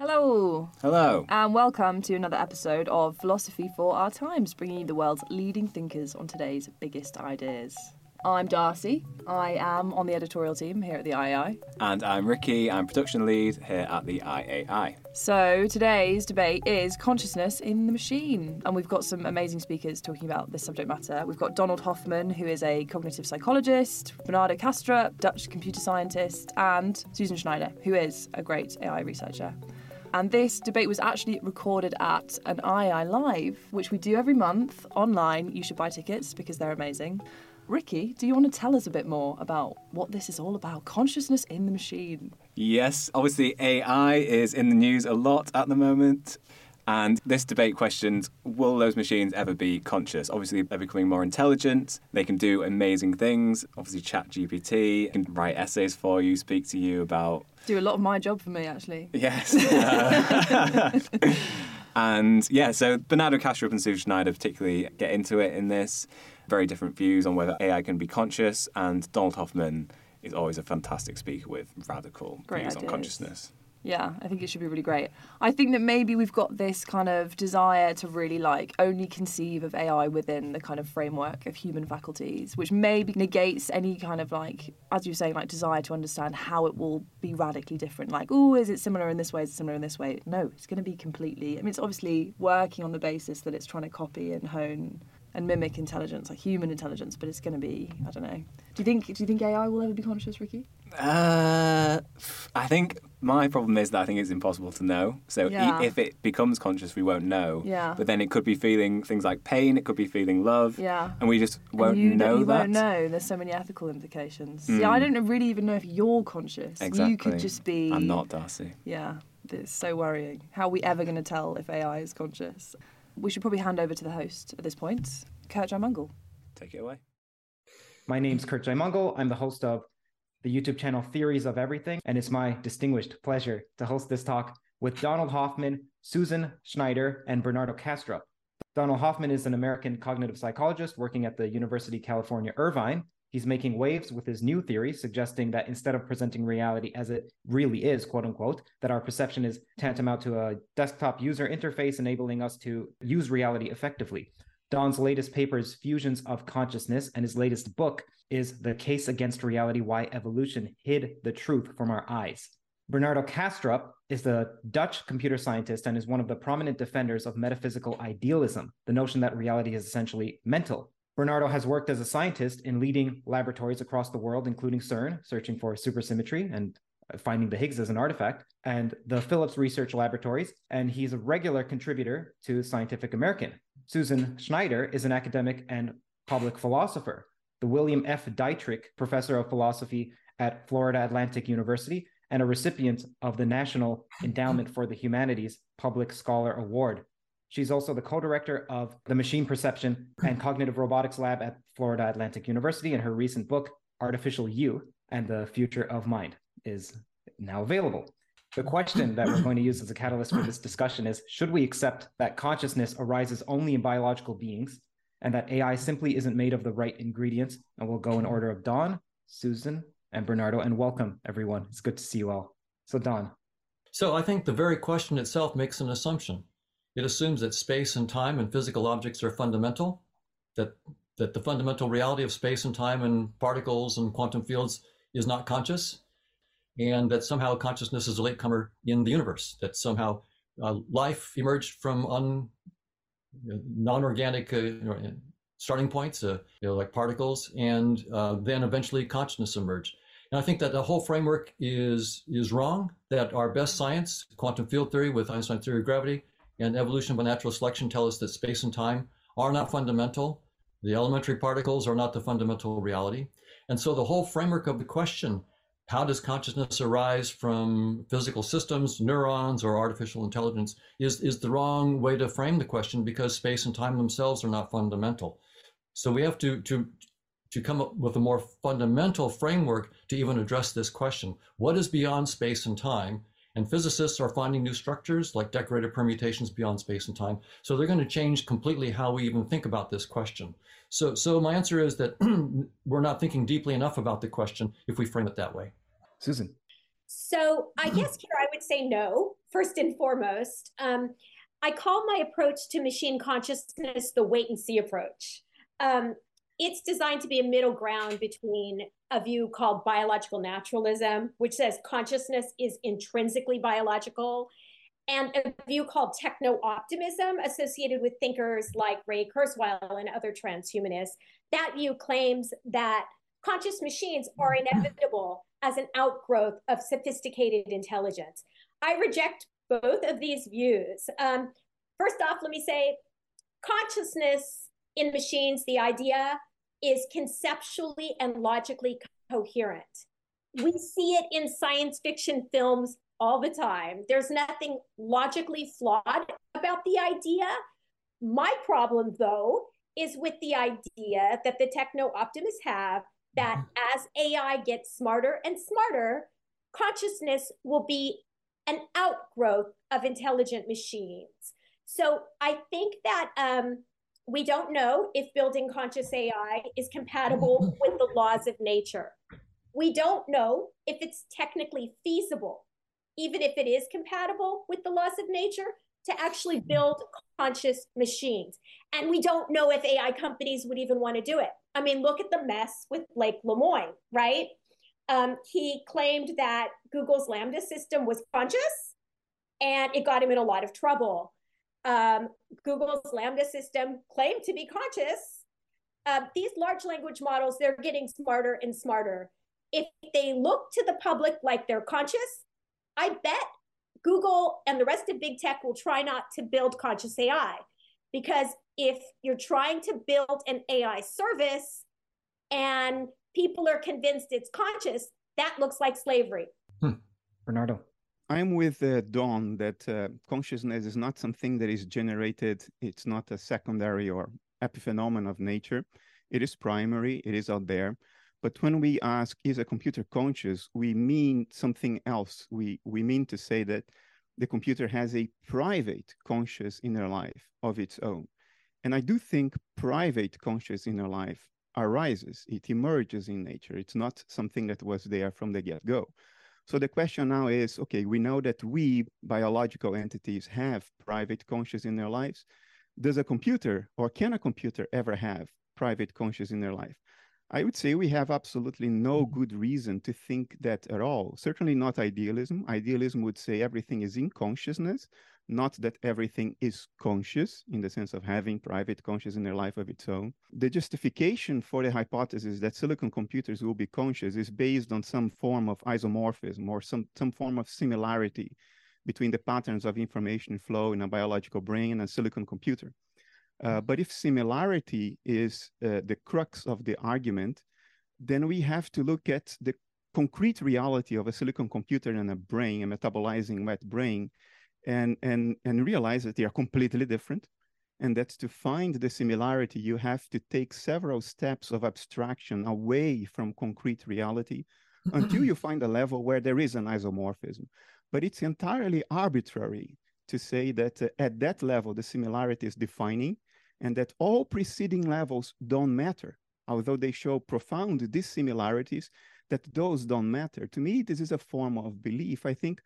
Hello, Hello. and welcome to another episode of Philosophy for Our Times, bringing you the world's leading thinkers on today's biggest ideas. I'm Darcy. I am on the editorial team here at the IAI. And I'm Ricky. I'm production lead here at the IAI. So today's debate is consciousness in the machine, and we've got some amazing speakers talking about this subject matter. We've got Donald Hoffman, who is a cognitive psychologist, Bernardo Kastrup, Dutch computer scientist, and Susan Schneider, who is a great AI researcher. And this debate was actually recorded at an IAI Live, which we do every month online. You should buy tickets because they're amazing. Ricky, do you want to tell us a bit more about what this is all about? Consciousness in the machine. Yes, obviously, AI is in the news a lot at the moment. And this debate questions will those machines ever be conscious? Obviously, they're becoming more intelligent. They can do amazing things. Obviously, ChatGPT can write essays for you, speak to you about Do a lot of my job for me, actually. Yes. Uh, and yeah, so Bernardo Kastrup and Sue Schneider particularly get into it in this. Very different views on whether AI can be conscious, and Donald Hoffman is always a fantastic speaker with radical Great views on consciousness. Yeah, I think it should be really great. I think that maybe we've got this kind of desire to really like only conceive of AI within the kind of framework of human faculties, which maybe negates any kind of like, as you were saying, like desire to understand how it will be radically different. Like, oh, is it similar in this way? Is it similar in this way? No, it's going to be completely. I mean, it's obviously working on the basis that it's trying to copy and hone and mimic intelligence, like human intelligence, but it's going to be, I don't know. Do you think? Do you think AI will ever be conscious, Ricky? Uh, I think my problem is that I think it's impossible to know. So e- if it becomes conscious, we won't know. Yeah. But then it could be feeling things like pain. It could be feeling love. Yeah. And we just won't you know you that. won't know. There's so many ethical implications. Yeah, I don't really even know if you're conscious. Exactly. You could just be. I'm not Darcy. Yeah, it's so worrying. How are we ever going to tell if AI is conscious? We should probably hand over to the host at this point, Curt Jaimungal. Take it away. My name's Curt Jaimungal. I'm the host of the YouTube channel Theories of Everything, and it's my distinguished pleasure to host this talk with Donald Hoffman, Susan Schneider, and Bernardo Kastrup. Donald Hoffman is an American cognitive psychologist working at the University of California, Irvine. He's making waves with his new theory, suggesting that instead of presenting reality as it really is, quote unquote, that our perception is tantamount to a desktop user interface enabling us to use reality effectively. Don's latest paper is Fusions of Consciousness, and his latest book is The Case Against Reality Why Evolution Hid the Truth from Our Eyes. Bernardo Kastrup is the Dutch computer scientist and is one of the prominent defenders of metaphysical idealism, the notion that reality is essentially mental. Bernardo has worked as a scientist in leading laboratories across the world, including CERN, searching for supersymmetry and uh, finding the Higgs as an artifact, and the Philips Research Laboratories, and he's a regular contributor to Scientific American. Susan Schneider is an academic and public philosopher, the William F. Dietrich Professor of Philosophy at Florida Atlantic University, and a recipient of the National Endowment for the Humanities Public Scholar Award. She's also the co director of the Machine Perception and Cognitive Robotics Lab at Florida Atlantic University, and her recent book, Artificial You and the Future of Mind, is now available. The question that we're going to use as a catalyst for this discussion is Should we accept that consciousness arises only in biological beings and that AI simply isn't made of the right ingredients? And we'll go in order of Don, Susan, and Bernardo. And welcome, everyone. It's good to see you all. So, Don. So I think the very question itself makes an assumption. It assumes that space and time and physical objects are fundamental, that that the fundamental reality of space and time and particles and quantum fields is not conscious, and that somehow consciousness is a latecomer in the universe, that somehow uh, life emerged from un, non-organic uh, starting points, uh, you know, like particles, and uh, then eventually consciousness emerged. And I think that the whole framework is is wrong. That our best science, quantum field theory with Einstein's theory of gravity, and evolution by natural selection tell us that space and time are not fundamental. The elementary particles are not the fundamental reality. And so the whole framework of the question how does consciousness arise from physical systems, neurons, or artificial intelligence is, is the wrong way to frame the question because space and time themselves are not fundamental. So we have to, to, to come up with a more fundamental framework to even address this question. What is beyond space and time? And physicists are finding new structures like decorated permutations beyond space and time. So they're going to change completely how we even think about this question. So, so my answer is that we're not thinking deeply enough about the question if we frame it that way. Susan. So I guess here I would say no, first and foremost. Um, I call my approach to machine consciousness the wait and see approach. Um, it's designed to be a middle ground between a view called biological naturalism, which says consciousness is intrinsically biological, and a view called techno optimism, associated with thinkers like Ray Kurzweil and other transhumanists. That view claims that conscious machines are inevitable as an outgrowth of sophisticated intelligence. I reject both of these views. Um, first off, let me say consciousness in machines, the idea is conceptually and logically coherent. We see it in science fiction films all the time. There's nothing logically flawed about the idea. My problem, though, is with the idea that the techno optimists have that mm-hmm. as AI gets smarter and smarter, consciousness will be an outgrowth of intelligent machines. So I think that um, we don't know if building conscious AI is compatible with the laws of nature. We don't know if it's technically feasible, even if it is compatible with the laws of nature, to actually build conscious machines. And we don't know if AI companies would even want to do it. I mean, look at the mess with Blake Lemoine, right? Um, he claimed that Google's LaMDA system was conscious and it got him in a lot of trouble. Um, Google's LaMDA system claimed to be conscious. Uh, these large language models, they're getting smarter and smarter. If they look to the public like they're conscious, I bet Google and the rest of big tech will try not to build conscious AI because if you're trying to build an AI service and people are convinced it's conscious, that looks like slavery. Hmm. Bernardo. I'm with uh, Don that uh, consciousness is not something that is generated, it's not a secondary or epiphenomenon of nature. It is primary, it is out there. But when we ask, is a computer conscious, we mean something else. We, we mean to say that the computer has a private conscious inner life of its own. And I do think private conscious inner life arises, it emerges in nature. It's not something that was there from the get go. So the question now is okay, we know that we, biological entities, have private conscious in their lives. Does a computer or can a computer ever have private conscious in their life? I would say we have absolutely no mm-hmm. good reason to think that at all. Certainly not idealism. Idealism would say everything is in consciousness, not that everything is conscious in the sense of having private conscious in their life of its own. The justification for the hypothesis that silicon computers will be conscious is based on some form of isomorphism or some, some form of similarity between the patterns of information flow in a biological brain and a silicon computer. Uh, but if similarity is uh, the crux of the argument, then we have to look at the concrete reality of a silicon computer and a brain, a metabolizing wet brain, and and and realize that they are completely different. And that to find the similarity you have to take several steps of abstraction away from concrete reality until you find a level where there is an isomorphism. But it's entirely arbitrary to say that uh, at that level the similarity is defining and that all preceding levels don't matter although they show profound dissimilarities that those don't matter. To me this is a form of belief. I think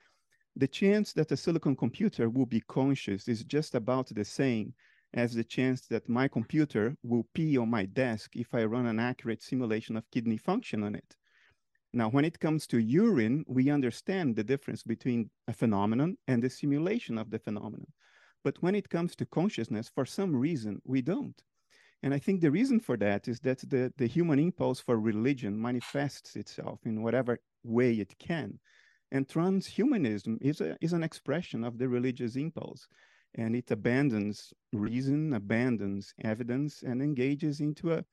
the chance that a silicon computer will be conscious is just about the same as the chance that my computer will pee on my desk if I run an accurate simulation of kidney function on it. Now, when it comes to urine, we understand the difference between a phenomenon and the simulation of the phenomenon. But when it comes to consciousness, for some reason, we don't. And I think the reason for that is that the, the human impulse for religion manifests itself in whatever way it can. And transhumanism is, a, is an expression of the religious impulse. And it abandons reason, abandons evidence, and engages into a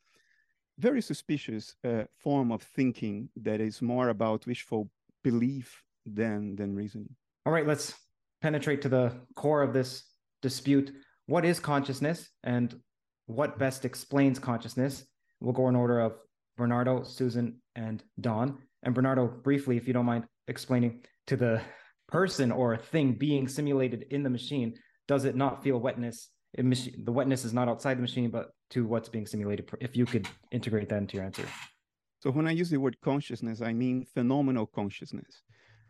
very suspicious uh, form of thinking that is more about wishful belief than, than reasoning. All right, let's penetrate to the core of this dispute. What is consciousness and what best explains consciousness? We'll go in order of Bernardo, Susan, and Don. And Bernardo, briefly, if you don't mind explaining to the person or thing being simulated in the machine, does it not feel wetness? the wetness is not outside the machine, but to what's being simulated. If you could integrate that into your answer. So when I use the word consciousness, I mean phenomenal consciousness.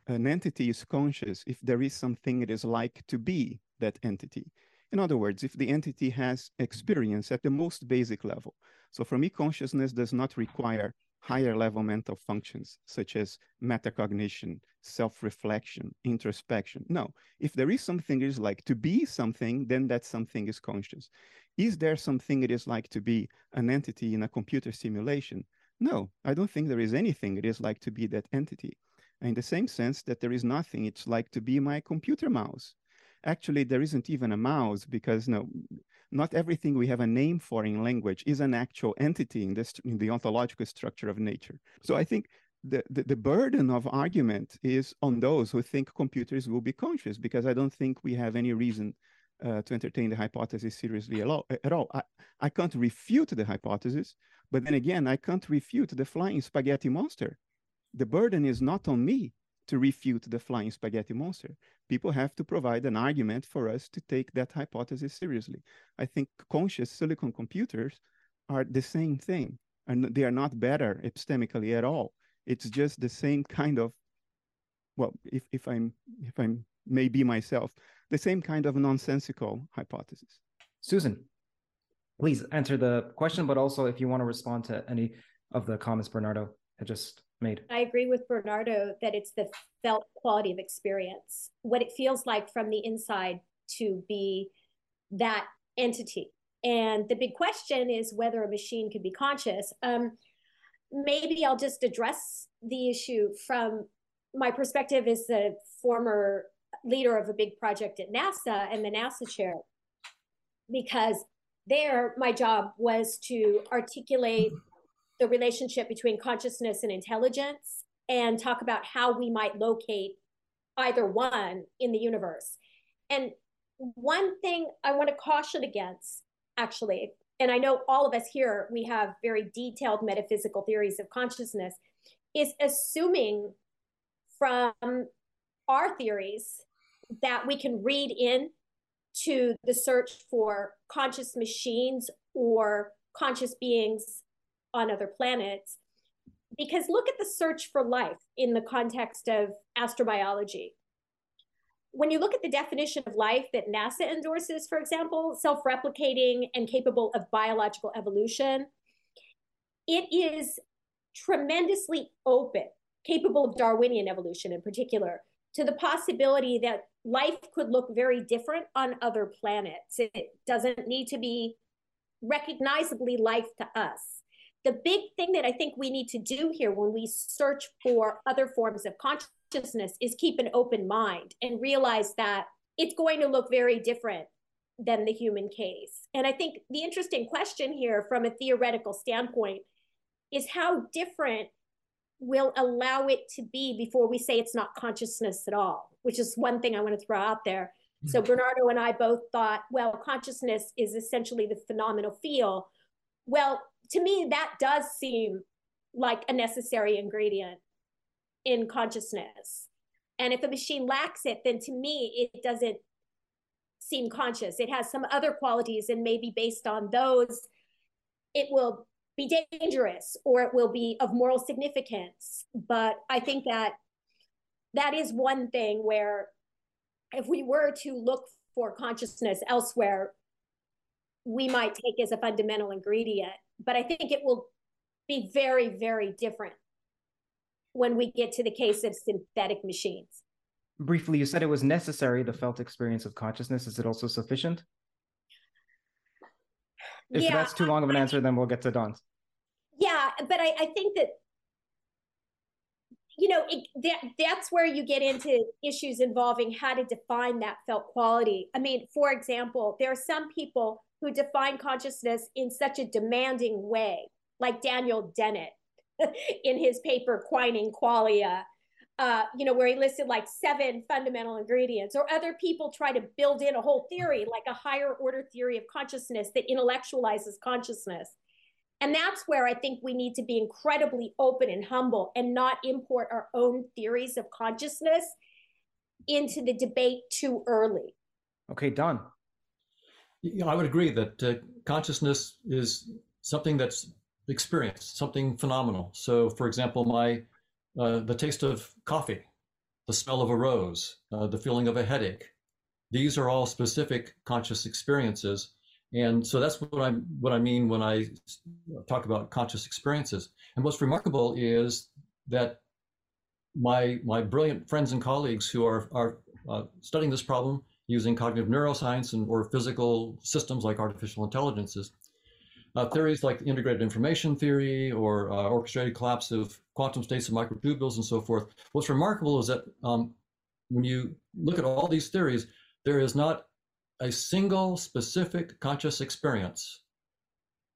An entity is conscious if there is something it is like to be that entity. In other words, if the entity has experience at the most basic level. So for me, consciousness does not require higher level mental functions such as metacognition, self-reflection, introspection. No, if there is something it is like to be something, then that something is conscious. Is there something it is like to be an entity in a computer simulation? No, I don't think there is anything it is like to be that entity. In the same sense that there is nothing it's like to be my computer mouse. Actually, there isn't even a mouse because no, not everything we have a name for in language is an actual entity in, this, in the ontological structure of nature. So I think the, the, the, burden of argument is on those who think computers will be conscious, because I don't think we have any reason uh, to entertain the hypothesis seriously at all. I, I can't refute the hypothesis, but then again, I can't refute the flying spaghetti monster. The burden is not on me to refute the flying spaghetti monster. People have to provide an argument for us to take that hypothesis seriously. I think conscious silicon computers are the same thing, and they are not better epistemically at all. It's just the same kind of, well, if, if I'm if I'm maybe myself, the same kind of nonsensical hypothesis. Susan, please answer the question, but also if you want to respond to any of the comments Bernardo had just made. I agree with Bernardo that it's the felt quality of experience, what it feels like from the inside to be that entity. And the big question is whether a machine could be conscious. Um, maybe I'll just address the issue from my perspective as the former leader of a big project at NASA and the NASA chair, because there my job was to articulate the relationship between consciousness and intelligence and talk about how we might locate either one in the universe. And one thing I want to caution against, actually, and I know all of us here, we have very detailed metaphysical theories of consciousness, is assuming from our theories that we can read in to the search for conscious machines or conscious beings on other planets. Because look at the search for life in the context of astrobiology. When you look at the definition of life that NASA endorses, for example, self replicating and capable of biological evolution, it is tremendously open, capable of Darwinian evolution in particular, to the possibility that life could look very different on other planets. It doesn't need to be recognizably life to us. The big thing that I think we need to do here when we search for other forms of consciousness is keep an open mind and realize that it's going to look very different than the human case. And I think the interesting question here from a theoretical standpoint is how different will allow it to be before we say it's not consciousness at all, which is one thing I want to throw out there. Mm-hmm. So Bernardo and I both thought, well, consciousness is essentially the phenomenal feel. Well, to me, that does seem like a necessary ingredient in consciousness. And if a machine lacks it, then to me, it doesn't seem conscious. It has some other qualities, and maybe based on those, it will be dangerous or it will be of moral significance. But I think that that is one thing where if we were to look for consciousness elsewhere, we might take as a fundamental ingredient. But I think it will be very, very different when we get to the case of synthetic machines. Briefly, you said it was necessary, the felt experience of consciousness. Is it also sufficient? If yeah, that's too long of an answer, then we'll get to Don's. Yeah, but I, I think that you know it, that that's where you get into issues involving how to define that felt quality. I mean, for example, there are some people who define consciousness in such a demanding way, like Daniel Dennett in his paper Quining Qualia, uh, you know, where he listed like seven fundamental ingredients, or other people try to build in a whole theory, like a higher order theory of consciousness that intellectualizes consciousness. And that's where I think we need to be incredibly open and humble and not import our own theories of consciousness into the debate too early. Okay, Don. Yeah, I would agree that uh, consciousness is something that's experienced, something phenomenal. So, for example, my uh, the taste of coffee, the smell of a rose, uh, the feeling of a headache. These are all specific conscious experiences, and so that's what I what I mean when I talk about conscious experiences. And what's remarkable is that my my brilliant friends and colleagues who are are uh, studying this problem using cognitive neuroscience and or physical systems like artificial intelligences uh, theories like the integrated information theory or uh, orchestrated collapse of quantum states of microtubules and so forth. What's remarkable is that um, when you look at all these theories, there is not a single specific conscious experience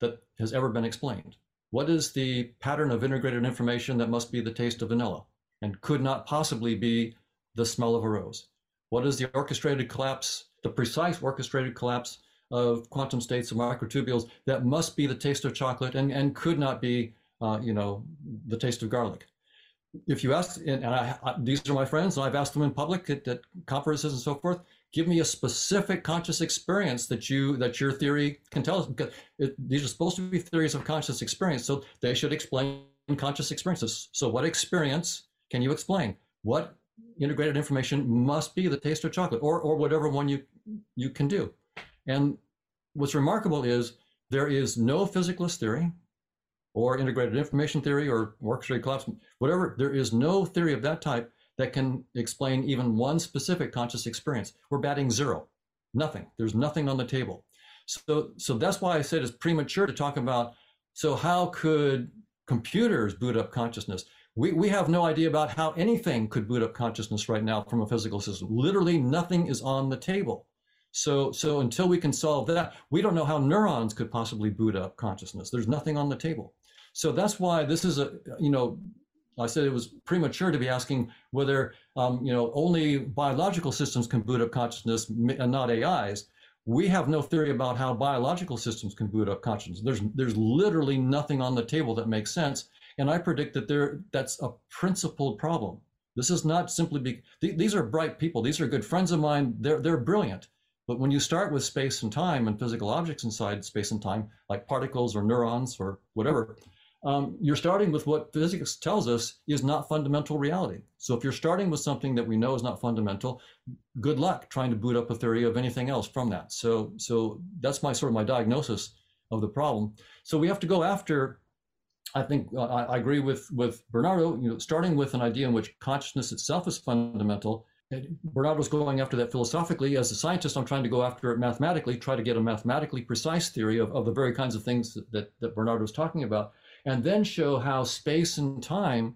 that has ever been explained. What is the pattern of integrated information that must be the taste of vanilla and could not possibly be the smell of a rose? What is the orchestrated collapse, the precise orchestrated collapse of quantum states of microtubules that must be the taste of chocolate and, and could not be, uh, you know, the taste of garlic. If you ask, and I, I, these are my friends, and I've asked them in public at, at conferences and so forth, give me a specific conscious experience that you that your theory can tell us. These are supposed to be theories of conscious experience, so they should explain conscious experiences. So, what experience can you explain? What integrated information must be the taste of chocolate, or or whatever one you you can do. And what's remarkable is there is no physicalist theory or integrated information theory or orchestrated collapse, whatever, there is no theory of that type that can explain even one specific conscious experience. We're batting zero, nothing. There's nothing on the table. So, so that's why I said it's premature to talk about. So, how could computers boot up consciousness? We, we have no idea about how anything could boot up consciousness right now from a physical system. Literally, nothing is on the table. So, so until we can solve that, we don't know how neurons could possibly boot up consciousness. There's nothing on the table. So that's why this is a, you know, I said it was premature to be asking whether, um, you know, only biological systems can boot up consciousness and not AIs. We have no theory about how biological systems can boot up consciousness. There's, there's literally nothing on the table that makes sense. And I predict that there, that's a principled problem. This is not simply be, th- these are bright people. These are good friends of mine. They're, they're brilliant but when you start with space and time and physical objects inside space and time, like particles or neurons or whatever, um, you're starting with what physics tells us is not fundamental reality. So if you're starting with something that we know is not fundamental, good luck trying to boot up a theory of anything else from that. So so that's my sort of my diagnosis of the problem. So we have to go after. I think uh, I, I agree with with Bernardo. You know, starting with an idea in which consciousness itself is fundamental Bernard was going after that philosophically. As a scientist, I'm trying to go after it mathematically, try to get a mathematically precise theory of, of the very kinds of things that, that, that Bernard was talking about, and then show how space and time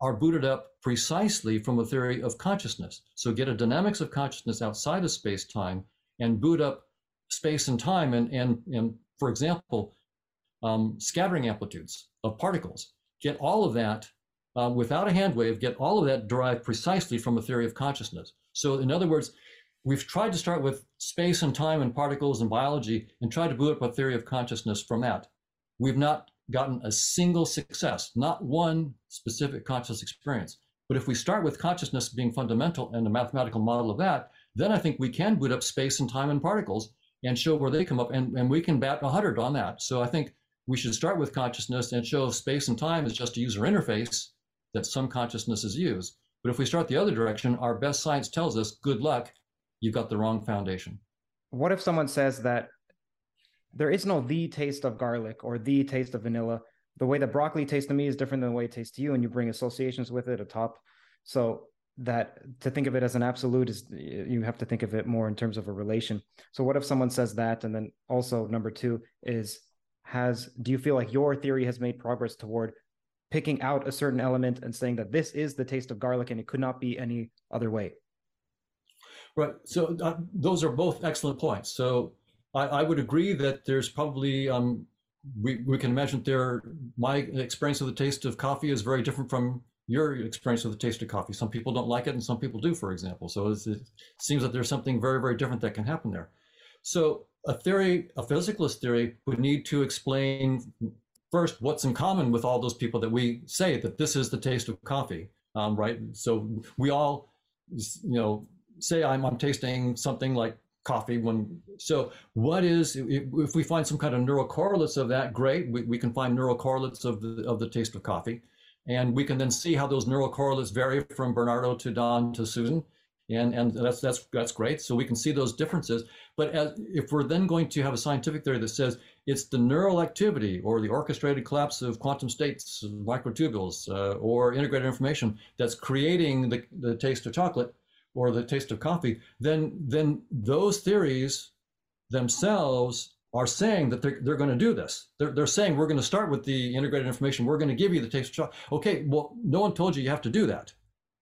are booted up precisely from a theory of consciousness. So get a dynamics of consciousness outside of space time and boot up space and time and, and, and for example, um, scattering amplitudes of particles. Get all of that uh, without a hand wave, get all of that derived precisely from a theory of consciousness. So, in other words, we've tried to start with space and time and particles and biology and try to boot up a theory of consciousness from that. We've not gotten a single success, not one specific conscious experience. But if we start with consciousness being fundamental and a mathematical model of that, then I think we can boot up space and time and particles and show where they come up, and, and we can bat 100 on that. So I think we should start with consciousness and show space and time is just a user interface that some consciousness is used. But if we start the other direction, our best science tells us, good luck, you've got the wrong foundation. What if someone says that there is no the taste of garlic or the taste of vanilla? the way that broccoli tastes to me is different than the way it tastes to you, and you bring associations with it atop. So that to think of it as an absolute is you have to think of it more in terms of a relation. So what if someone says that, and then also number two is has do you feel like your theory has made progress toward picking out a certain element and saying that this is the taste of garlic and it could not be any other way? Right. So uh, those are both excellent points. So I, I would agree that there's probably um, we, we can imagine there my experience of the taste of coffee is very different from your experience of the taste of coffee. Some people don't like it and some people do, for example. So it seems that there's something very, very different that can happen there. So a theory, a physicalist theory would need to explain first what's in common with all those people that we say that this is the taste of coffee, um, right? So we all, you know, say I'm, I'm tasting something like coffee when so what is if we find some kind of neural correlates of that great we, we can find neural correlates of the of the taste of coffee and we can then see how those neural correlates vary from bernardo to don to susan and and that's that's that's great so we can see those differences but as, if we're then going to have a scientific theory that says it's the neural activity or the orchestrated collapse of quantum states microtubules uh, or integrated information that's creating the, the taste of chocolate or the taste of coffee, then then those theories themselves are saying that they're, they're going to do this. They're, they're saying we're going to start with the integrated information. We're going to give you the taste of chocolate. Okay, well, no one told you you have to do that.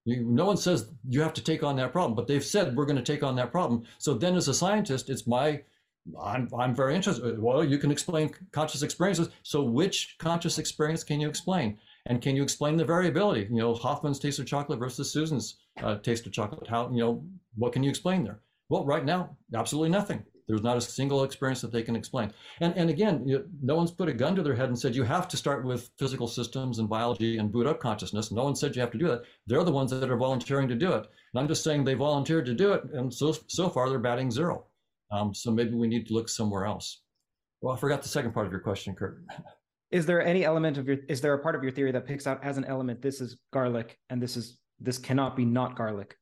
You, no one says you have to take on that problem, but they've said we're going to take on that problem. So then, as a scientist, it's my I'm, I'm very interested. Well, you can explain conscious experiences. So, which conscious experience can you explain? And can you explain the variability? You know, Hoffman's taste of chocolate versus Susan's uh, taste of chocolate. How, you know, what can you explain there? Well, right now, absolutely nothing. There's not a single experience that they can explain. And, and again, you, no one's put a gun to their head and said, you have to start with physical systems and biology and boot up consciousness. No one said you have to do that. They're the ones that are volunteering to do it. And I'm just saying they volunteered to do it. And so, so far, they're batting zero. Um, so maybe we need to look somewhere else. Well, I forgot the second part of your question, Kurt. is there any element of your is there a part of your theory that picks out as an element this is garlic and this is this cannot be not garlic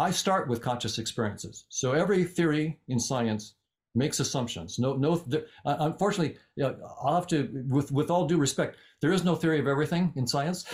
i start with conscious experiences. So every theory in science makes assumptions. No no the, uh, unfortunately you know, i'll have to with with all due respect there is no theory of everything in science.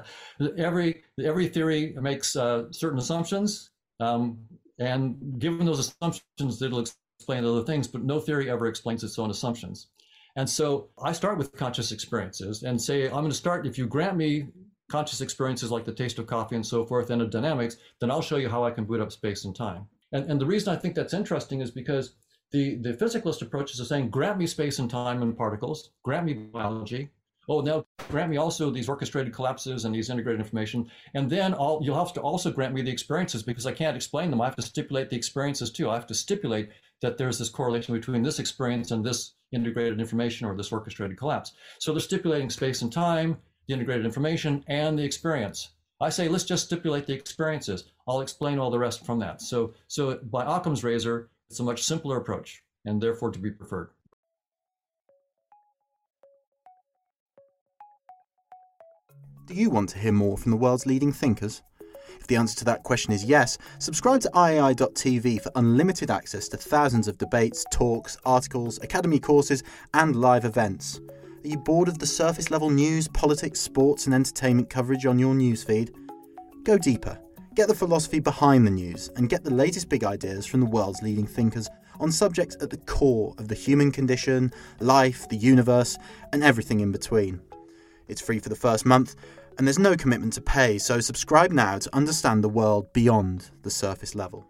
Every every theory makes uh, certain assumptions um, and given those assumptions it'll explain other things but no theory ever explains its own assumptions. And so I start with conscious experiences and say, I'm going to start, if you grant me conscious experiences like the taste of coffee and so forth and a dynamics, then I'll show you how I can boot up space and time. And, and the reason I think that's interesting is because the, the physicalist approaches are saying, grant me space and time and particles, grant me biology. Oh, now grant me also these orchestrated collapses and these integrated information. And then all, you'll have to also grant me the experiences because I can't explain them. I have to stipulate the experiences too. I have to stipulate that there's this correlation between this experience and this integrated information or this orchestrated collapse. So they're stipulating space and time, the integrated information, and the experience. I say let's just stipulate the experiences. I'll explain all the rest from that. So, so by Occam's razor, it's a much simpler approach and therefore to be preferred. Do you want to hear more from the world's leading thinkers? If the answer to that question is yes, subscribe to IAI.tv for unlimited access to thousands of debates, talks, articles, academy courses, and live events. Are you bored of the surface level news, politics, sports, and entertainment coverage on your newsfeed? Go deeper. Get the philosophy behind the news and get the latest big ideas from the world's leading thinkers on subjects at the core of the human condition, life, the universe, and everything in between. It's free for the first month, and there's no commitment to pay, so subscribe now to understand the world beyond the surface level.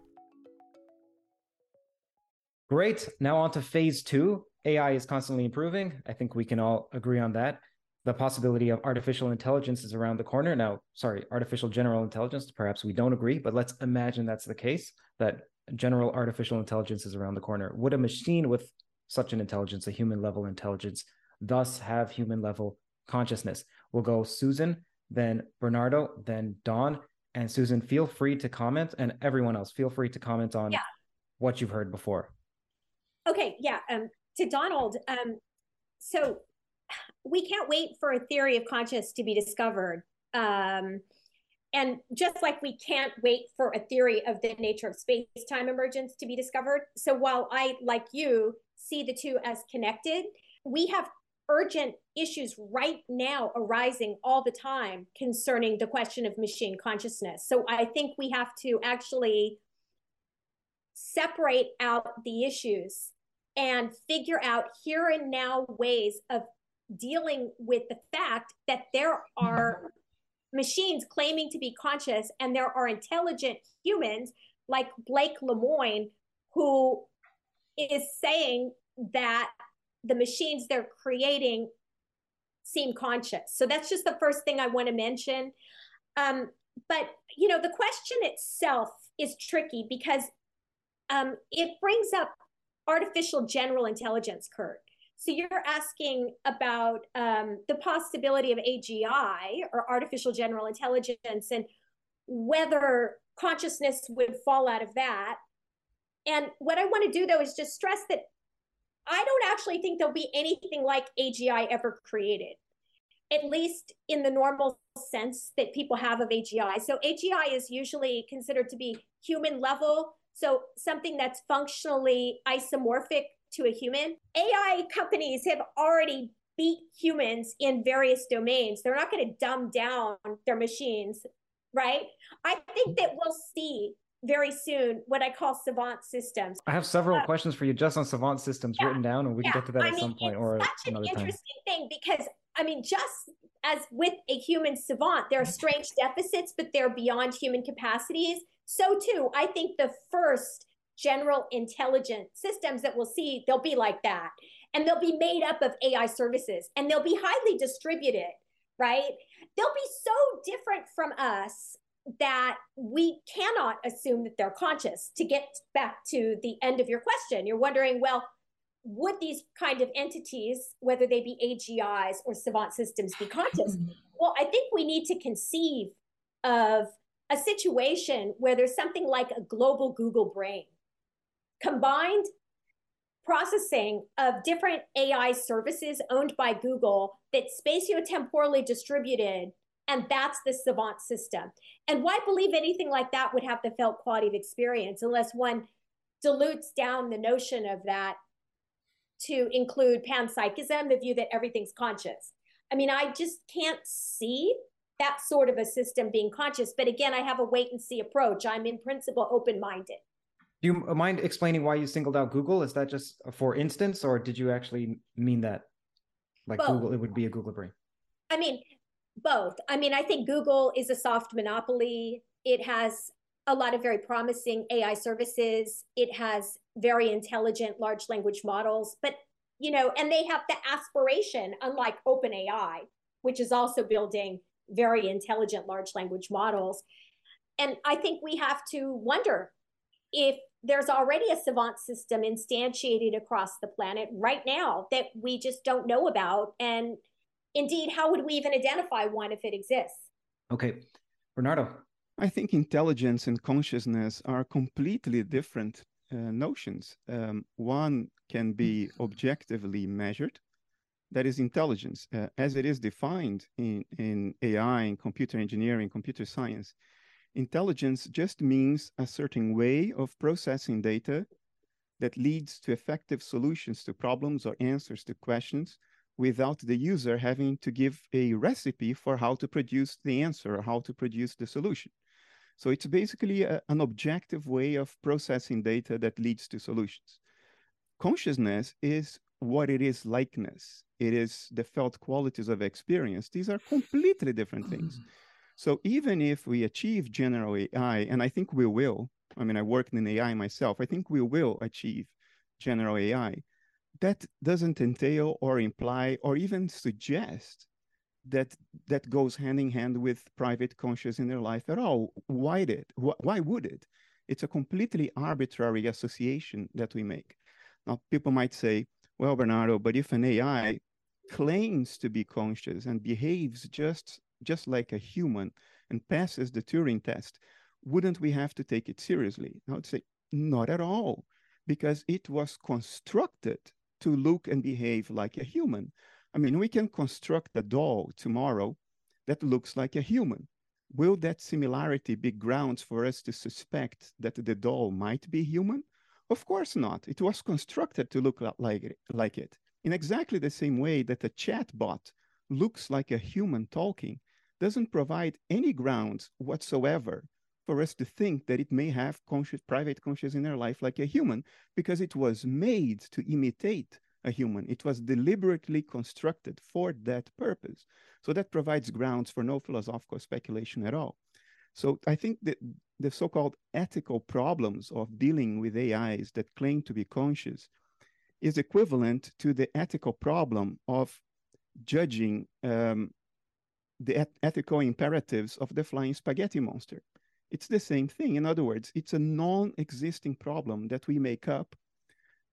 Great. Now on to phase two. AI is constantly improving. I think we can all agree on that. The possibility of artificial intelligence is around the corner. Now, sorry, artificial general intelligence, perhaps we don't agree, but let's imagine that's the case, that general artificial intelligence is around the corner. Would a machine with such an intelligence, a human level intelligence, thus have human level consciousness? We'll go Susan, then Bernardo, then Don. And Susan, feel free to comment, and everyone else, feel free to comment on yeah. what you've heard before. Okay, yeah. Um, to Donald, um, so we can't wait for a theory of conscious to be discovered. Um, and just like we can't wait for a theory of the nature of space time emergence to be discovered. So while I, like you, see the two as connected, we have urgent issues right now arising all the time concerning the question of machine consciousness. So I think we have to actually separate out the issues and figure out here and now ways of dealing with the fact that there are machines claiming to be conscious and there are intelligent humans like Blake Lemoine who is saying that the machines they're creating seem conscious. So that's just the first thing I want to mention. Um, but you know, the question itself is tricky because um, it brings up artificial general intelligence, Kurt. So you're asking about um, the possibility of AGI or artificial general intelligence and whether consciousness would fall out of that. And what I want to do though is just stress that I don't actually think there'll be anything like AGI ever created, at least in the normal sense that people have of AGI. So AGI is usually considered to be human level. So something that's functionally isomorphic to a human. AI companies have already beat humans in various domains. They're not going to dumb down their machines, right? I think that we'll see very soon what I call savant systems. I have several uh, questions for you just on savant systems yeah, written down, and we yeah. can get to that I at mean, some point or such an interesting thing because I mean, just as with a human savant, there are strange deficits, but they're beyond human capacities. So too, I think the first general intelligent systems that we'll see, they'll be like that. And they'll be made up of AI services and they'll be highly distributed, right? They'll be so different from us that we cannot assume that they're conscious. To get back to the end of your question, you're wondering, well, would these kind of entities, whether they be AGIs or savant systems, be conscious? Mm-hmm. well, I think we need to conceive of a situation where there's something like a global Google brain, combined processing of different AI services owned by Google that spatiotemporally distributed and that's the savant system. And why believe anything like that would have the felt quality of experience unless one dilutes down the notion of that to include panpsychism, the view that everything's conscious. I mean, I just can't see that sort of a system being conscious. But again, I have a wait and see approach. I'm in principle open minded. Do you mind explaining why you singled out Google? Is that just for instance, or did you actually mean that? Like Both. Google, it would be a Google brain. I mean, both. I mean, I think Google is a soft monopoly. It has a lot of very promising AI services. It has very intelligent large language models, but you know, and they have the aspiration, unlike OpenAI, which is also building very intelligent large language models. And I think we have to wonder if there's already a savant system instantiated across the planet right now that we just don't know about. And indeed, how would we even identify one if it exists? Okay. Bernardo. I think intelligence and consciousness are completely different uh, notions. Um, one can be objectively measured, that is intelligence, uh, as it is defined in, in AI, and computer engineering, computer science. Intelligence just means a certain way of processing data that leads to effective solutions to problems or answers to questions without the user having to give a recipe for how to produce the answer or how to produce the solution. So it's basically a, an objective way of processing data that leads to solutions. Consciousness is what it is likeness. It is the felt qualities of experience. These are completely different things. Mm. So even if we achieve general AI, and I think we will, I mean, I worked in AI myself, I think we will achieve general AI that doesn't entail or imply or even suggest that that goes hand in hand with private conscious inner life at all. Why did? Why would it? It's a completely arbitrary association that we make. Now, people might say, well, Bernardo, but if an AI claims to be conscious and behaves just just like a human and passes the Turing test, wouldn't we have to take it seriously? I would say, not at all, because it was constructed to look and behave like a human. I mean, we can construct a doll tomorrow that looks like a human. Will that similarity be grounds for us to suspect that the doll might be human? Of course not. It was constructed to look like it. Like it. In exactly the same way that a chatbot looks like a human talking, doesn't provide any grounds whatsoever for us to think that it may have conscious, private conscious inner life like a human, because it was made to imitate a human. It was deliberately constructed for that purpose. So that provides grounds for no philosophical speculation at all. So I think that the so-called ethical problems of dealing with AIs that claim to be conscious is equivalent to the ethical problem of judging um, the et ethical imperatives of the flying spaghetti monster. It's the same thing. In other words, it's a non-existing problem that we make up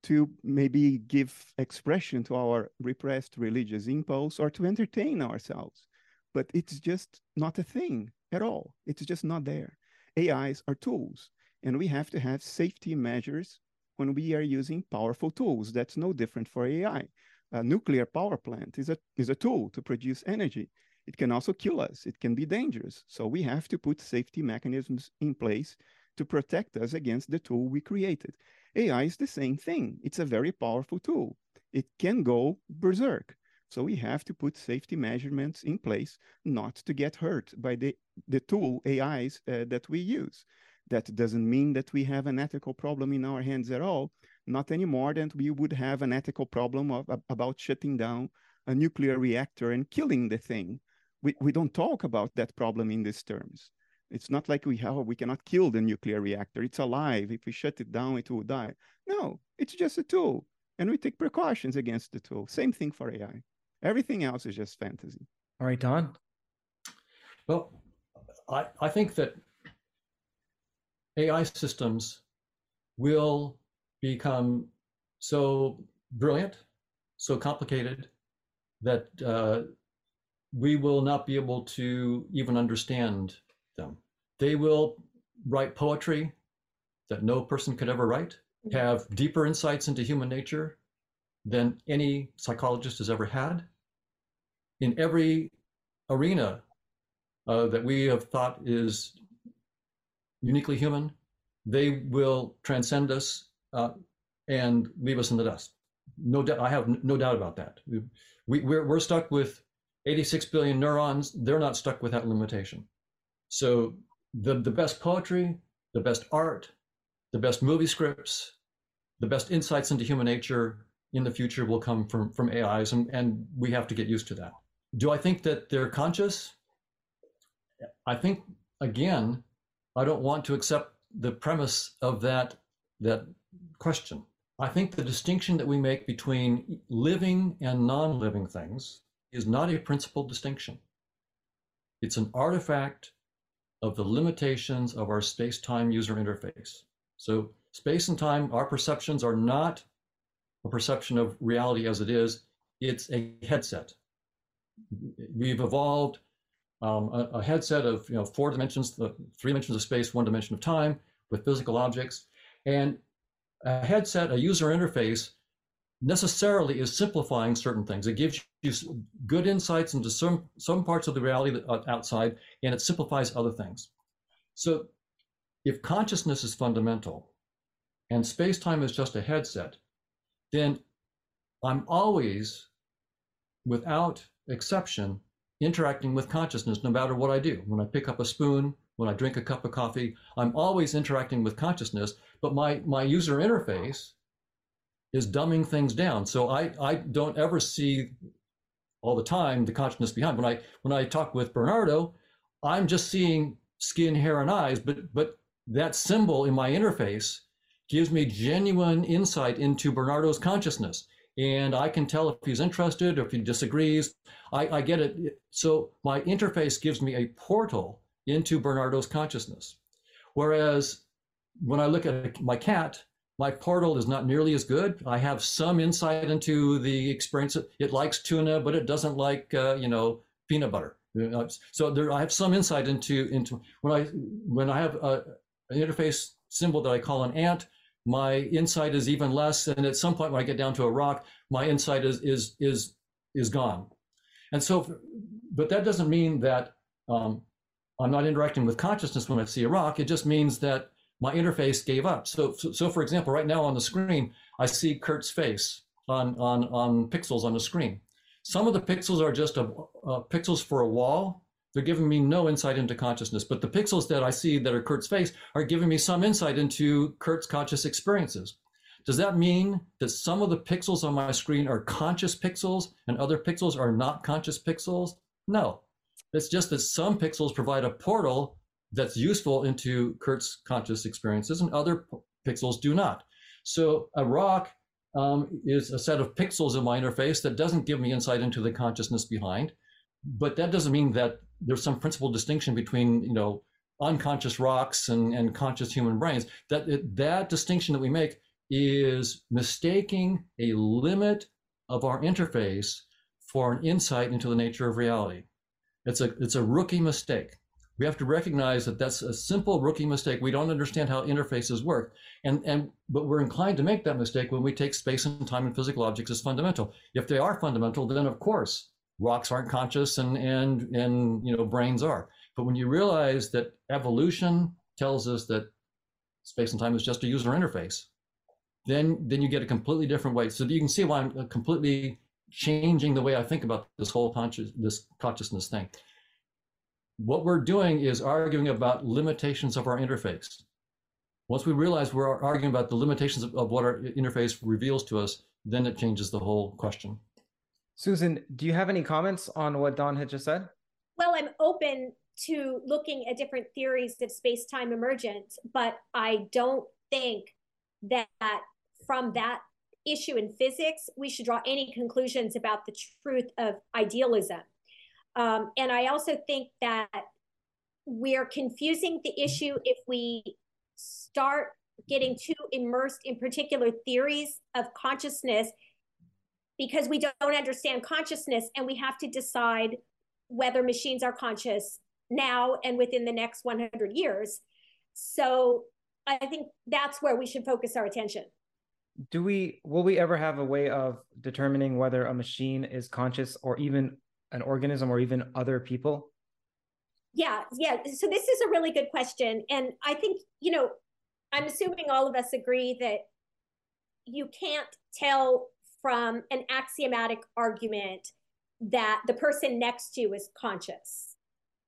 to maybe give expression to our repressed religious impulse or to entertain ourselves. But it's just not a thing at all. It's just not there. AIs are tools, and we have to have safety measures when we are using powerful tools. That's no different for AI. A nuclear power plant is a, is a tool to produce energy. It can also kill us. It can be dangerous. So we have to put safety mechanisms in place to protect us against the tool we created. AI is the same thing. It's a very powerful tool. It can go berserk. So we have to put safety measurements in place not to get hurt by the, the tool AIs uh, that we use. That doesn't mean that we have an ethical problem in our hands at all, not any more than we would have an ethical problem of, about shutting down a nuclear reactor and killing the thing. We, we don't talk about that problem in these terms. It's not like we have we cannot kill the nuclear reactor. It's alive. If we shut it down, it will die. No, it's just a tool. And we take precautions against the tool. Same thing for AI. Everything else is just fantasy. All right, Don. Well, I, I think that AI systems will become so brilliant, so complicated that uh, we will not be able to even understand them. They will write poetry that no person could ever write, mm-hmm. have deeper insights into human nature than any psychologist has ever had. In every arena uh, that we have thought is uniquely human, they will transcend us uh, and leave us in the dust. No doubt, I have no doubt about that. We, we're, we're stuck with 86 billion neurons. They're not stuck with that limitation. So the, the best poetry, the best art, the best movie scripts, the best insights into human nature in the future will come from, from AIs, and, and we have to get used to that. Do I think that they're conscious? I think, again, I don't want to accept the premise of that, that question. I think the distinction that we make between living and non living things is not a principal distinction. It's an artifact of the limitations of our space-time user interface. So space and time, our perceptions are not a perception of reality as it is, it's a headset. We've evolved um, a, a, headset of you know four dimensions, the three dimensions of space, one dimension of time with physical objects. And a headset, a user interface, necessarily is simplifying certain things. It gives you good insights into some, some parts of the reality that, uh, outside, and it simplifies other things. So if consciousness is fundamental and space-time is just a headset, then I'm always, without exception, interacting with consciousness no matter what I do. When I pick up a spoon, when I drink a cup of coffee, I'm always interacting with consciousness, but my, my user interface is dumbing things down. So I, I don't ever see all the time the consciousness behind. When I when I talk with Bernardo, I'm just seeing skin, hair, and eyes, but but that symbol in my interface gives me genuine insight into Bernardo's consciousness. And I can tell if he's interested or if he disagrees. I, I get it. So my interface gives me a portal into Bernardo's consciousness. Whereas when I look at my cat, my portal is not nearly as good. I have some insight into the experience. It likes tuna, but it doesn't like, uh, you know, peanut butter. So there, I have some insight into into when I when I have a, an interface symbol that I call an ant. My insight is even less, and at some point when I get down to a rock, my insight is is is is gone. And so, but that doesn't mean that um, I'm not interacting with consciousness when I see a rock. It just means that my interface gave up. So, so, so, for example, right now on the screen, I see Curt's face. on, on, on pixels on the screen. Some of the pixels are just a, a pixels for a wall. They're giving me no insight into consciousness, but the pixels that I see that are Curt's face are giving me some insight into Curt's conscious experiences. Does that mean that some of the pixels on my screen are conscious pixels and other pixels are not conscious pixels? No. It's just that some pixels provide a portal that's useful into Curt's conscious experiences and other pixels do not. So a rock um, is a set of pixels in my interface that doesn't give me insight into the consciousness behind. But that doesn't mean that there's some principal distinction between, you know, unconscious rocks and, and conscious human brains. That that distinction that we make is mistaking a limit of our interface for an insight into the nature of reality. It's a it's a rookie mistake. We have to recognize that that's a simple rookie mistake. We don't understand how interfaces work, and and but we're inclined to make that mistake when we take space and time and physical objects as fundamental. If they are fundamental, then of course rocks aren't conscious and and and you know brains are. But when you realize that evolution tells us that space and time is just a user interface, then then you get a completely different way. So you can see why I'm uh, completely changing the way I think about this whole conscious this consciousness thing. What we're doing is arguing about limitations of our interface. Once we realize we're arguing about the limitations of, of what our interface reveals to us, then it changes the whole question. Susan, do you have any comments on what Don had just said? Well, I'm open to looking at different theories of space-time emergence, but I don't think that from that issue in physics, we should draw any conclusions about the truth of idealism. Um, and I also think that we're confusing the issue if we start getting too immersed in particular theories of consciousness because we don't understand consciousness and we have to decide whether machines are conscious now and within the next 100 years. So I think that's where we should focus our attention. Do we will we ever have a way of determining whether a machine is conscious or even an organism or even other people? Yeah yeah. So this is a really good question. And i think you know i'm assuming all of us agree that you can't tell from an axiomatic argument that the person next to you is conscious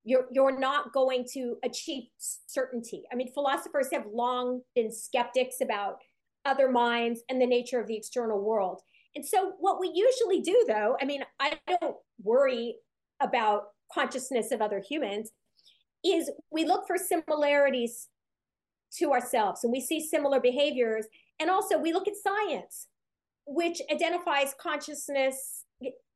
you're you're not going to achieve certainty i mean philosophers have long been skeptics about other minds and the nature of the external world. And so, what we usually do, though, I mean, I don't worry about consciousness of other humans, is we look for similarities to ourselves and we see similar behaviors. And also, we look at science, which identifies consciousness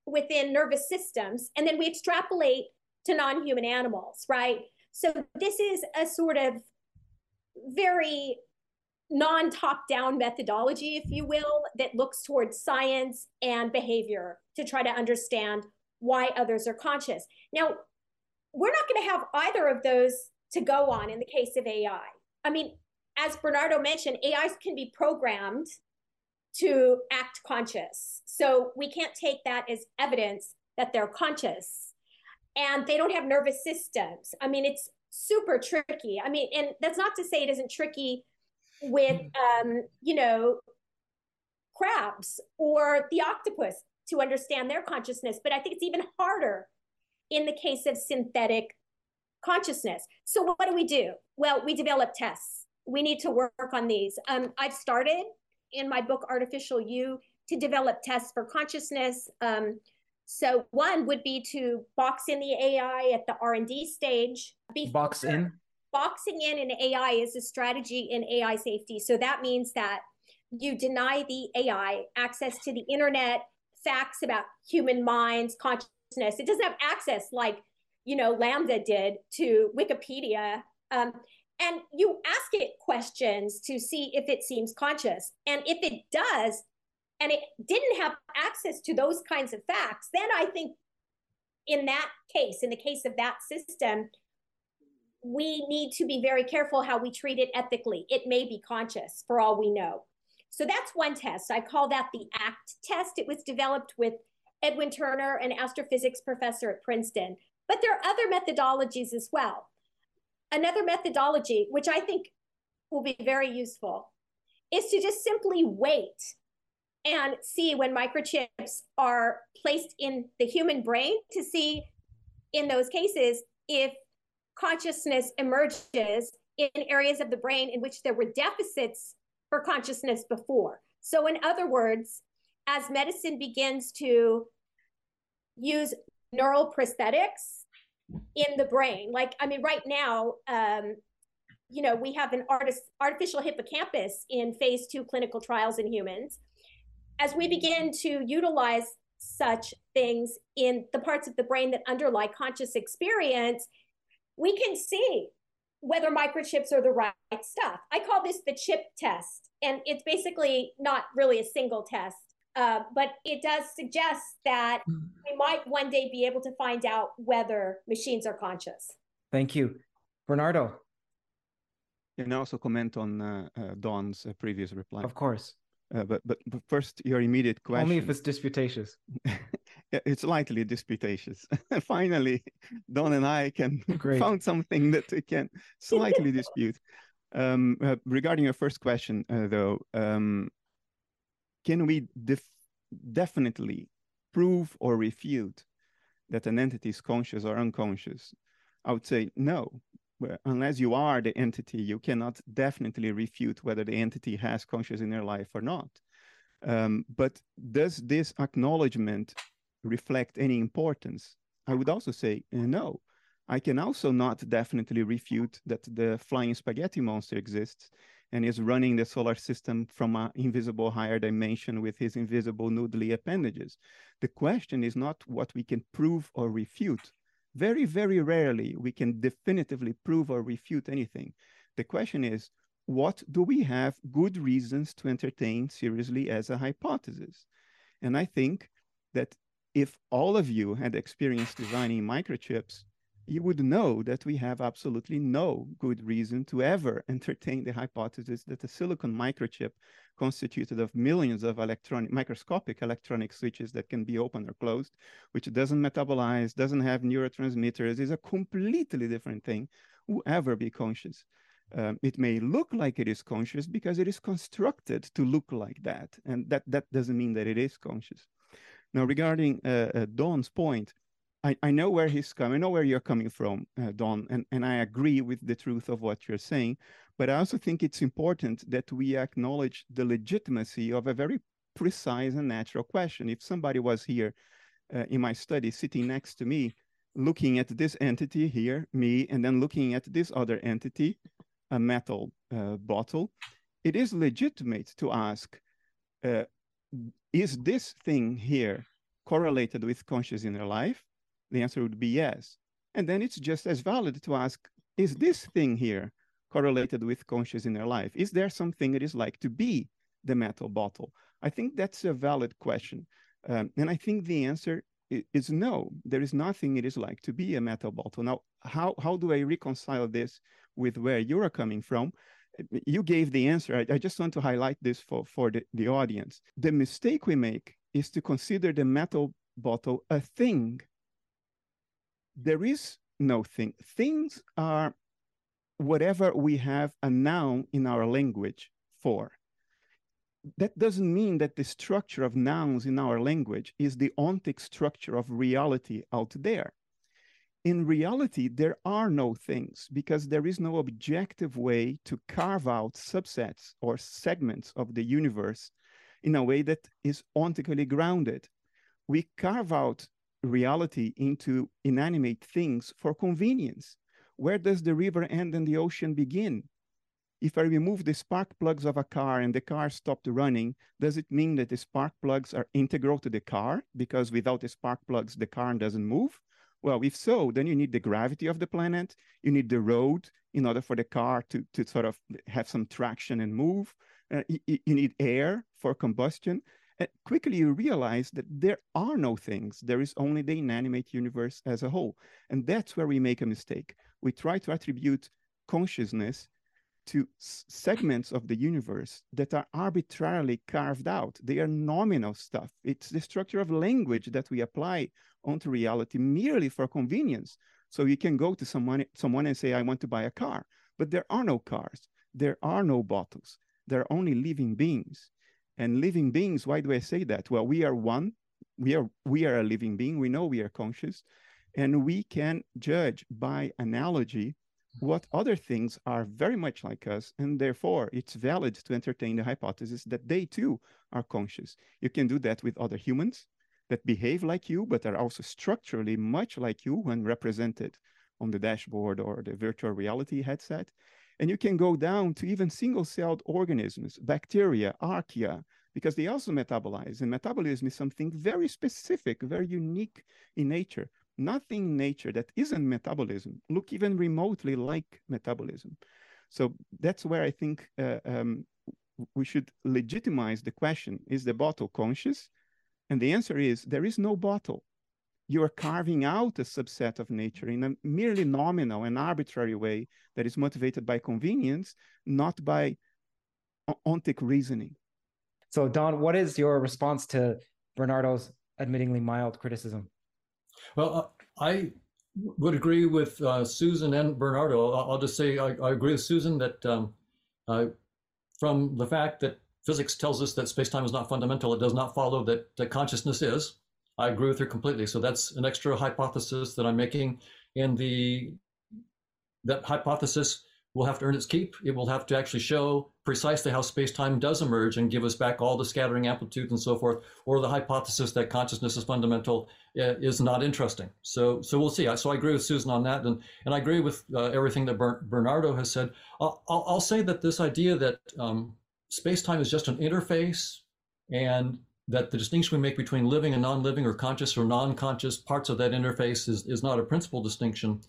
within nervous systems. And then we extrapolate to non human animals, right? So, this is a sort of very non top down methodology, if you will, that looks towards science and behavior to try to understand why others are conscious. Now, we're not going to have either of those to go on in the case of AI. I mean, as Bernardo mentioned, AIs can be programmed to act conscious. So we can't take that as evidence that they're conscious. And they don't have nervous systems. I mean, it's super tricky. I mean, and that's not to say it isn't tricky with mm-hmm. um, you know crabs or the octopus to understand their consciousness but i think it's even harder in the case of synthetic consciousness so what do we do well we develop tests we need to work on these um, i've started in my book artificial you to develop tests for consciousness um, so one would be to box in the ai at the r&d stage box in boxing in an AI is a strategy in AI safety. So that means that you deny the AI access to the internet, facts about human minds, consciousness. It doesn't have access like, you know, LaMDA did to Wikipedia. Um, and you ask it questions to see if it seems conscious. And if it does, and it didn't have access to those kinds of facts, then I think in that case, in the case of that system, we need to be very careful how we treat it ethically. It may be conscious for all we know. So that's one test. I call that the ACT test. It was developed with Edwin Turner, an astrophysics professor at Princeton. But there are other methodologies as well. Another methodology, which I think will be very useful, is to just simply wait and see when microchips are placed in the human brain to see in those cases if consciousness emerges in areas of the brain in which there were deficits for consciousness before. So, in other words, as medicine begins to use neural prosthetics in the brain, like, I mean, right now, um, you know, we have an artist, artificial hippocampus in phase two clinical trials in humans. As we begin to utilize such things in the parts of the brain that underlie conscious experience, we can see whether microchips are the right stuff. I call this the chip test, and it's basically not really a single test, uh, but it does suggest that hmm. we might one day be able to find out whether machines are conscious. Thank you. Bernardo. Can I also comment on uh, uh, Don's uh, previous reply? Of course. Uh, but, but but first, your immediate question. Only if it's disputatious. it's lightly disputatious. Finally, Don and I can found something that we can slightly dispute. Um, uh, regarding your first question, uh, though, um, can we def- definitely prove or refute that an entity is conscious or unconscious? I would say no. Unless you are the entity, you cannot definitely refute whether the entity has conscious in their life or not. Um, but does this acknowledgement reflect any importance? I would also say uh, no. I can also not definitely refute that the flying spaghetti monster exists and is running the solar system from an invisible higher dimension with his invisible noodly appendages. The question is not what we can prove or refute. Very, very rarely we can definitively prove or refute anything. The question is, what do we have good reasons to entertain seriously as a hypothesis? And I think that if all of you had experience designing microchips, you would know that we have absolutely no good reason to ever entertain the hypothesis that a silicon microchip constituted of millions of electronic microscopic electronic switches that can be opened or closed, which doesn't metabolize, doesn't have neurotransmitters, is a completely different thing, will ever be conscious. Um, it may look like it is conscious because it is constructed to look like that. And that, that doesn't mean that it is conscious. Now, regarding uh, uh, Don's point, I, I know where he's coming, I know where you're coming from, uh, Don, and, and I agree with the truth of what you're saying. But I also think it's important that we acknowledge the legitimacy of a very precise and natural question. If somebody was here uh, in my study sitting next to me, looking at this entity here, me, and then looking at this other entity, a metal uh, bottle, it is legitimate to ask, uh, is this thing here correlated with conscious inner life? The answer would be yes. And then it's just as valid to ask, is this thing here correlated with conscious inner life? Is there something it is like to be the metal bottle? I think that's a valid question. Um, and I think the answer is no, there is nothing it is like to be a metal bottle. Now, how, how do I reconcile this with where you're coming from? you gave the answer. I, I, just want to highlight this for, for the, the audience. The mistake we make is to consider the metal bottle a thing. There is no thing. Things are whatever we have a noun in our language for. That doesn't mean that the structure of nouns in our language is the ontic structure of reality out there in reality, there are no things because there is no objective way to carve out subsets or segments of the universe in a way that is ontically grounded. We carve out reality into inanimate things for convenience. Where does the river end and the ocean begin? If I remove the spark plugs of a car and the car stopped running, does it mean that the spark plugs are integral to the car? Because without the spark plugs, the car doesn't move? Well, if so, then you need the gravity of the planet, you need the road in order for the car to, to sort of have some traction and move. Uh, you, you, need air for combustion. And quickly you realize that there are no things. There is only the inanimate universe as a whole. And that's where we make a mistake. We try to attribute consciousness to segments of the universe that are arbitrarily carved out. They are nominal stuff. It's the structure of language that we apply onto reality merely for convenience. So you can go to someone, someone and say, I want to buy a car, but there are no cars. There are no bottles. There are only living beings. And living beings, why do I say that? Well, we are one. We are we are a living being. We know we are conscious, and we can judge by analogy what other things are very much like us, and therefore it's valid to entertain the hypothesis that they too are conscious. You can do that with other humans that behave like you, but are also structurally much like you when represented on the dashboard or the virtual reality headset. And you can go down to even single-celled organisms, bacteria, archaea, because they also metabolize. And metabolism is something very specific, very unique in nature. Nothing in nature that isn't metabolism look even remotely like metabolism. So that's where I think uh, um, we should legitimize the question, is the bottle conscious? And the answer is there is no bottle. You are carving out a subset of nature in a merely nominal and arbitrary way that is motivated by convenience, not by ontic reasoning. So, Don, what is your response to Bernardo's admittingly mild criticism? Well, uh, I would agree with uh, Susan and Bernardo. I'll, I'll just say I, I, agree with Susan that um, uh, from the fact that physics tells us that space-time is not fundamental, it does not follow that, that consciousness is. I agree with her completely. So that's an extra hypothesis that I'm making. And the that hypothesis will have to earn its keep. It will have to actually show precisely how space-time does emerge and give us back all the scattering amplitudes and so forth, or the hypothesis that consciousness is fundamental uh, is not interesting. So, so we'll see. So I agree with Susan on that, and and I agree with uh, everything that Bernardo has said. I'll, I'll, I'll say that this idea that um, space-time is just an interface, and that the distinction we make between living and non-living, or conscious or non-conscious parts of that interface, is is not a principal distinction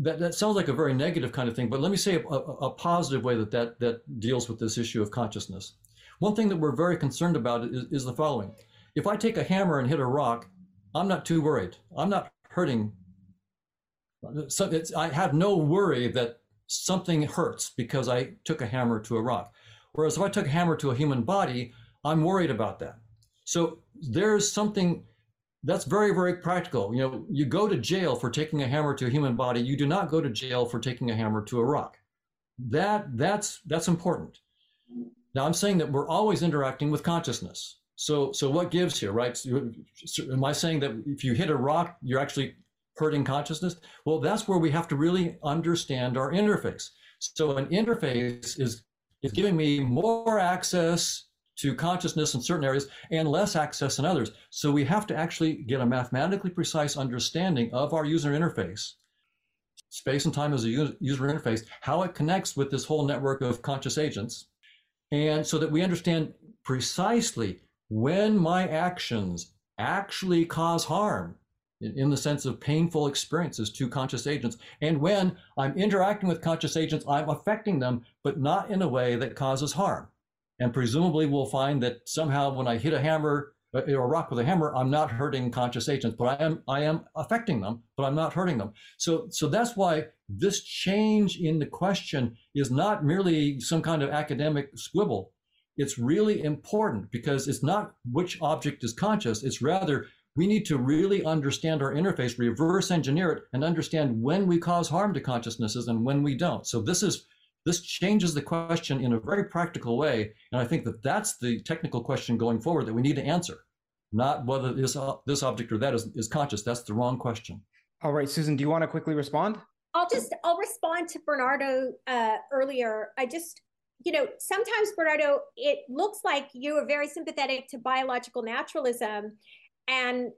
that, that sounds like a very negative kind of thing, but let me say a, a, a, positive way that, that that deals with this issue of consciousness. One thing that we're very concerned about is, is the following. If I take a hammer and hit a rock, I'm not too worried. I'm not hurting. So I have no worry that something hurts because I took a hammer to a rock. Whereas if I took a hammer to a human body, I'm worried about that. So there's something that's very, very practical. You know, you go to jail for taking a hammer to a human body. You do not go to jail for taking a hammer to a rock. That that's that's important. Now I'm saying that we're always interacting with consciousness. So so what gives here, right? So, am I saying that if you hit a rock, you're actually hurting consciousness? Well, that's where we have to really understand our interface. So an interface is is giving me more access to consciousness in certain areas and less access in others. So we have to actually get a mathematically precise understanding of our user interface, space and time as a user interface, how it connects with this whole network of conscious agents, and so that we understand precisely when my actions actually cause harm in the sense of painful experiences to conscious agents. And when I'm interacting with conscious agents, I'm affecting them, but not in a way that causes harm. And presumably we'll find that somehow when I hit a hammer uh, or a rock with a hammer, I'm not hurting conscious agents, but I am I am affecting them, but I'm not hurting them. So so that's why this change in the question is not merely some kind of academic squibble. It's really important because it's not which object is conscious. It's rather we need to really understand our interface, reverse engineer it, and understand when we cause harm to consciousnesses and when we don't. So this is this changes the question in a very practical way. And I think that that's the technical question going forward that we need to answer, not whether this, uh, this object or that is, is conscious. That's the wrong question. All right, Susan, do you want to quickly respond? I'll just, I'll respond to Bernardo uh, earlier. I just, you know, sometimes Bernardo, it looks like you are very sympathetic to biological naturalism. And,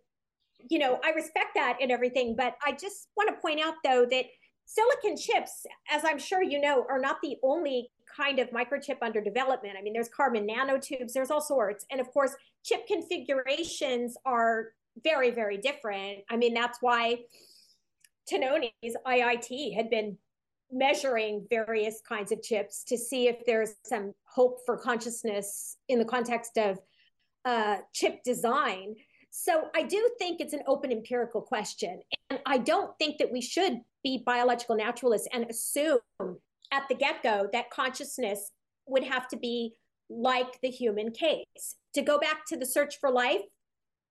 you know, I respect that and everything, but I just want to point out though that silicon chips, as I'm sure you know, are not the only kind of microchip under development. I mean, there's carbon nanotubes, there's all sorts. And of course, chip configurations are very, very different. I mean, that's why Tononi's IIT had been measuring various kinds of chips to see if there's some hope for consciousness in the context of uh, chip design. So I do think it's an open empirical question. And I don't think that we should be biological naturalists and assume at the get go that consciousness would have to be like the human case. To go back to the search for life,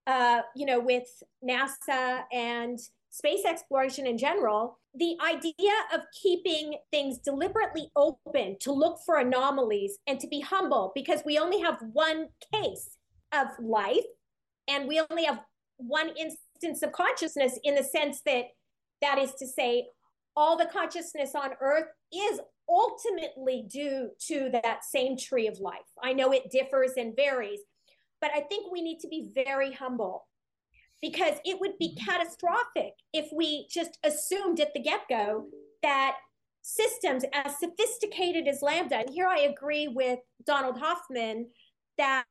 uh, you know, with NASA and space exploration in general, the idea of keeping things deliberately open to look for anomalies and to be humble because we only have one case of life and we only have one instance of consciousness in the sense that that is to say all the consciousness on earth is ultimately due to that same tree of life. I know it differs and varies, but I think we need to be very humble because it would be mm-hmm. catastrophic if we just assumed at the get go that systems as sophisticated as LaMDA, and here I agree with Donald Hoffman, that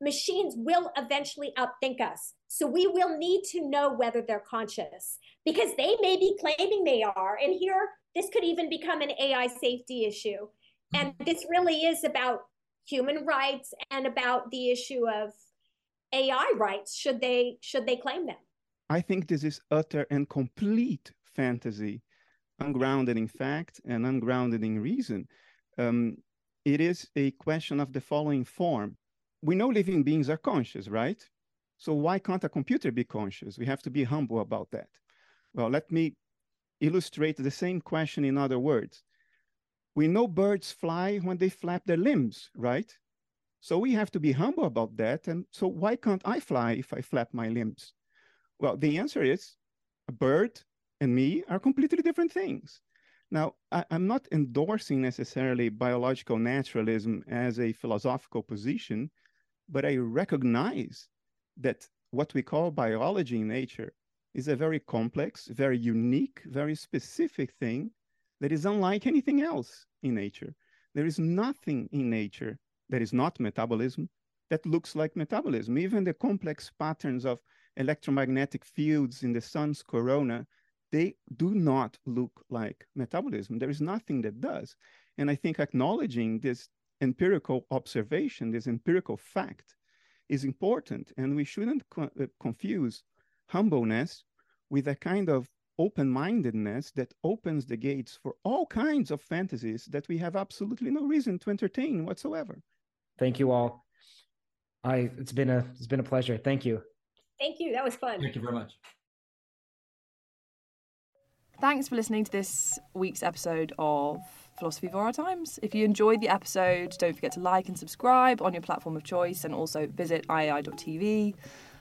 machines will eventually outthink us. So we will need to know whether they're conscious because they may be claiming they are. And here, this could even become an AI safety issue. And this really is about human rights and about the issue of AI rights should they should they claim them? I think this is utter and complete fantasy, ungrounded in fact and ungrounded in reason. Um, it is a question of the following form. We know living beings are conscious, right? So why can't a computer be conscious? We have to be humble about that. Well, let me illustrate the same question in other words. We know birds fly when they flap their limbs, right? So we have to be humble about that. And so why can't I fly if I flap my limbs? Well, the answer is a bird and me are completely different things. Now, I, am not endorsing necessarily biological naturalism as a philosophical position, but I recognize that what we call biology in nature is a very complex, very unique, very specific thing that is unlike anything else in nature. There is nothing in nature that is not metabolism that looks like metabolism. Even the complex patterns of electromagnetic fields in the sun's corona, they do not look like metabolism. There is nothing that does. And I think acknowledging this empirical observation, this empirical fact, is important. And we shouldn't co- uh, confuse humbleness with a kind of open mindedness that opens the gates for all kinds of fantasies that we have absolutely no reason to entertain whatsoever thank you all. I it's been a it's been a pleasure. Thank you. Thank you. That was fun. Thank you very much. Thanks for listening to this week's episode of Philosophy for Our Times. If you enjoyed the episode, don't forget to like and subscribe on your platform of choice and also visit iai.tv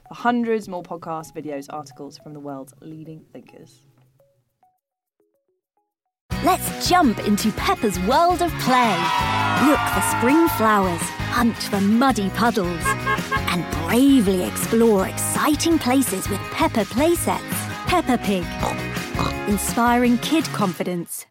for hundreds more podcasts, videos, articles from the world's leading thinkers. Let's jump into Peppa's world of play. Look for spring flowers, hunt for muddy puddles, and bravely explore exciting places with Peppa playsets. Peppa Pig, inspiring kid confidence.